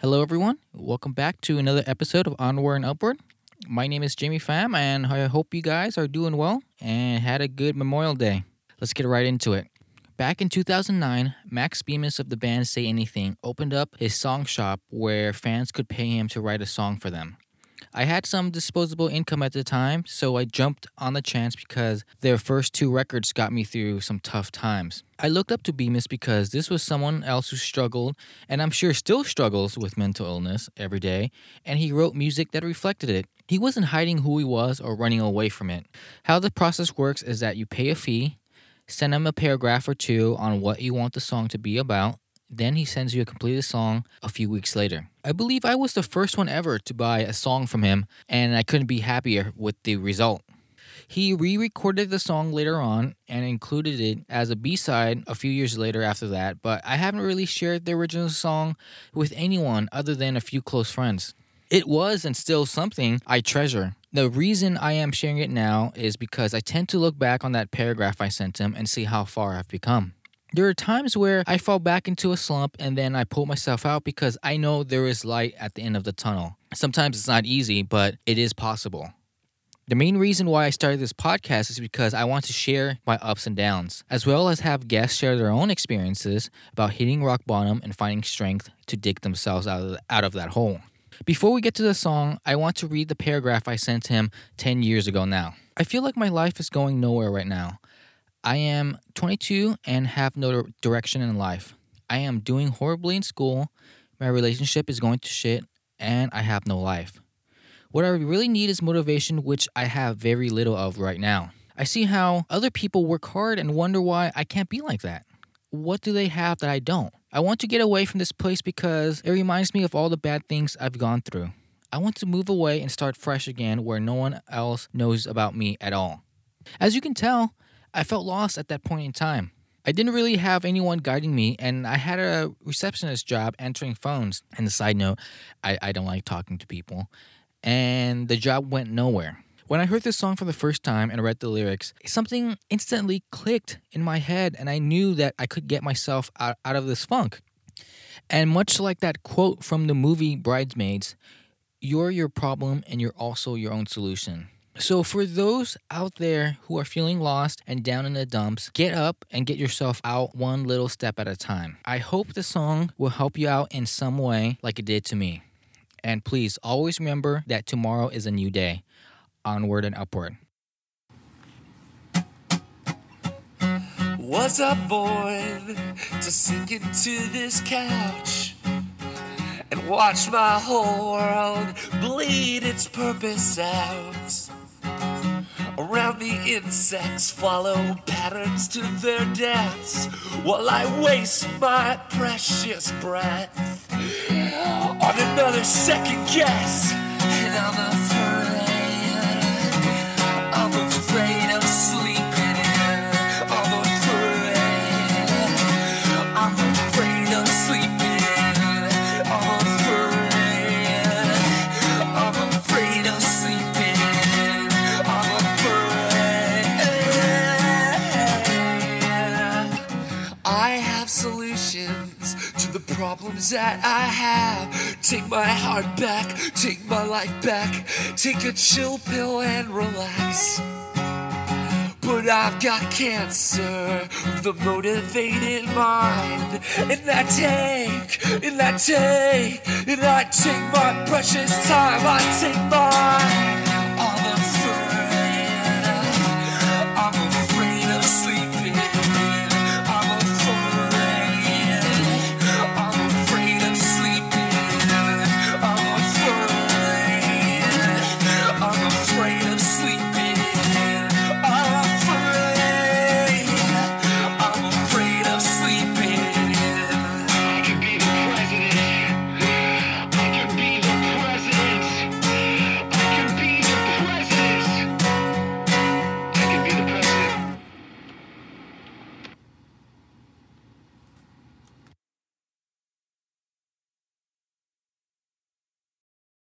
Hello, everyone. Welcome back to another episode of Onward and Upward. My name is Jamie Pham, and I hope you guys are doing well and had a good Memorial Day. Let's get right into it. Back in 2009, Max Bemis of the band Say Anything opened up his song shop where fans could pay him to write a song for them. I had some disposable income at the time, so I jumped on the chance because their first two records got me through some tough times. I looked up to Bemis because this was someone else who struggled, and I'm sure still struggles with mental illness every day, and he wrote music that reflected it. He wasn't hiding who he was or running away from it. How the process works is that you pay a fee, send him a paragraph or two on what you want the song to be about, then he sends you a completed song a few weeks later. I believe I was the first one ever to buy a song from him, and I couldn't be happier with the result. He re recorded the song later on and included it as a B side a few years later after that, but I haven't really shared the original song with anyone other than a few close friends. It was and still something I treasure. The reason I am sharing it now is because I tend to look back on that paragraph I sent him and see how far I've become. There are times where I fall back into a slump and then I pull myself out because I know there is light at the end of the tunnel. Sometimes it's not easy, but it is possible. The main reason why I started this podcast is because I want to share my ups and downs, as well as have guests share their own experiences about hitting rock bottom and finding strength to dig themselves out of, out of that hole. Before we get to the song, I want to read the paragraph I sent him 10 years ago now. I feel like my life is going nowhere right now. I am 22 and have no direction in life. I am doing horribly in school. My relationship is going to shit, and I have no life. What I really need is motivation, which I have very little of right now. I see how other people work hard and wonder why I can't be like that. What do they have that I don't? I want to get away from this place because it reminds me of all the bad things I've gone through. I want to move away and start fresh again where no one else knows about me at all. As you can tell, I felt lost at that point in time. I didn't really have anyone guiding me, and I had a receptionist job answering phones. And the side note, I, I don't like talking to people. And the job went nowhere. When I heard this song for the first time and read the lyrics, something instantly clicked in my head, and I knew that I could get myself out, out of this funk. And much like that quote from the movie Bridesmaids, you're your problem and you're also your own solution. So, for those out there who are feeling lost and down in the dumps, get up and get yourself out one little step at a time. I hope the song will help you out in some way, like it did to me. And please always remember that tomorrow is a new day. Onward and upward. Was I born to sink into this couch and watch my whole world bleed its purpose out? Around the insects follow patterns to their deaths while I waste my precious breath on another second guess. Problems that I have. Take my heart back, take my life back, take a chill pill and relax. But I've got cancer the motivated mind. And I take, and I take, and I take my precious time. I take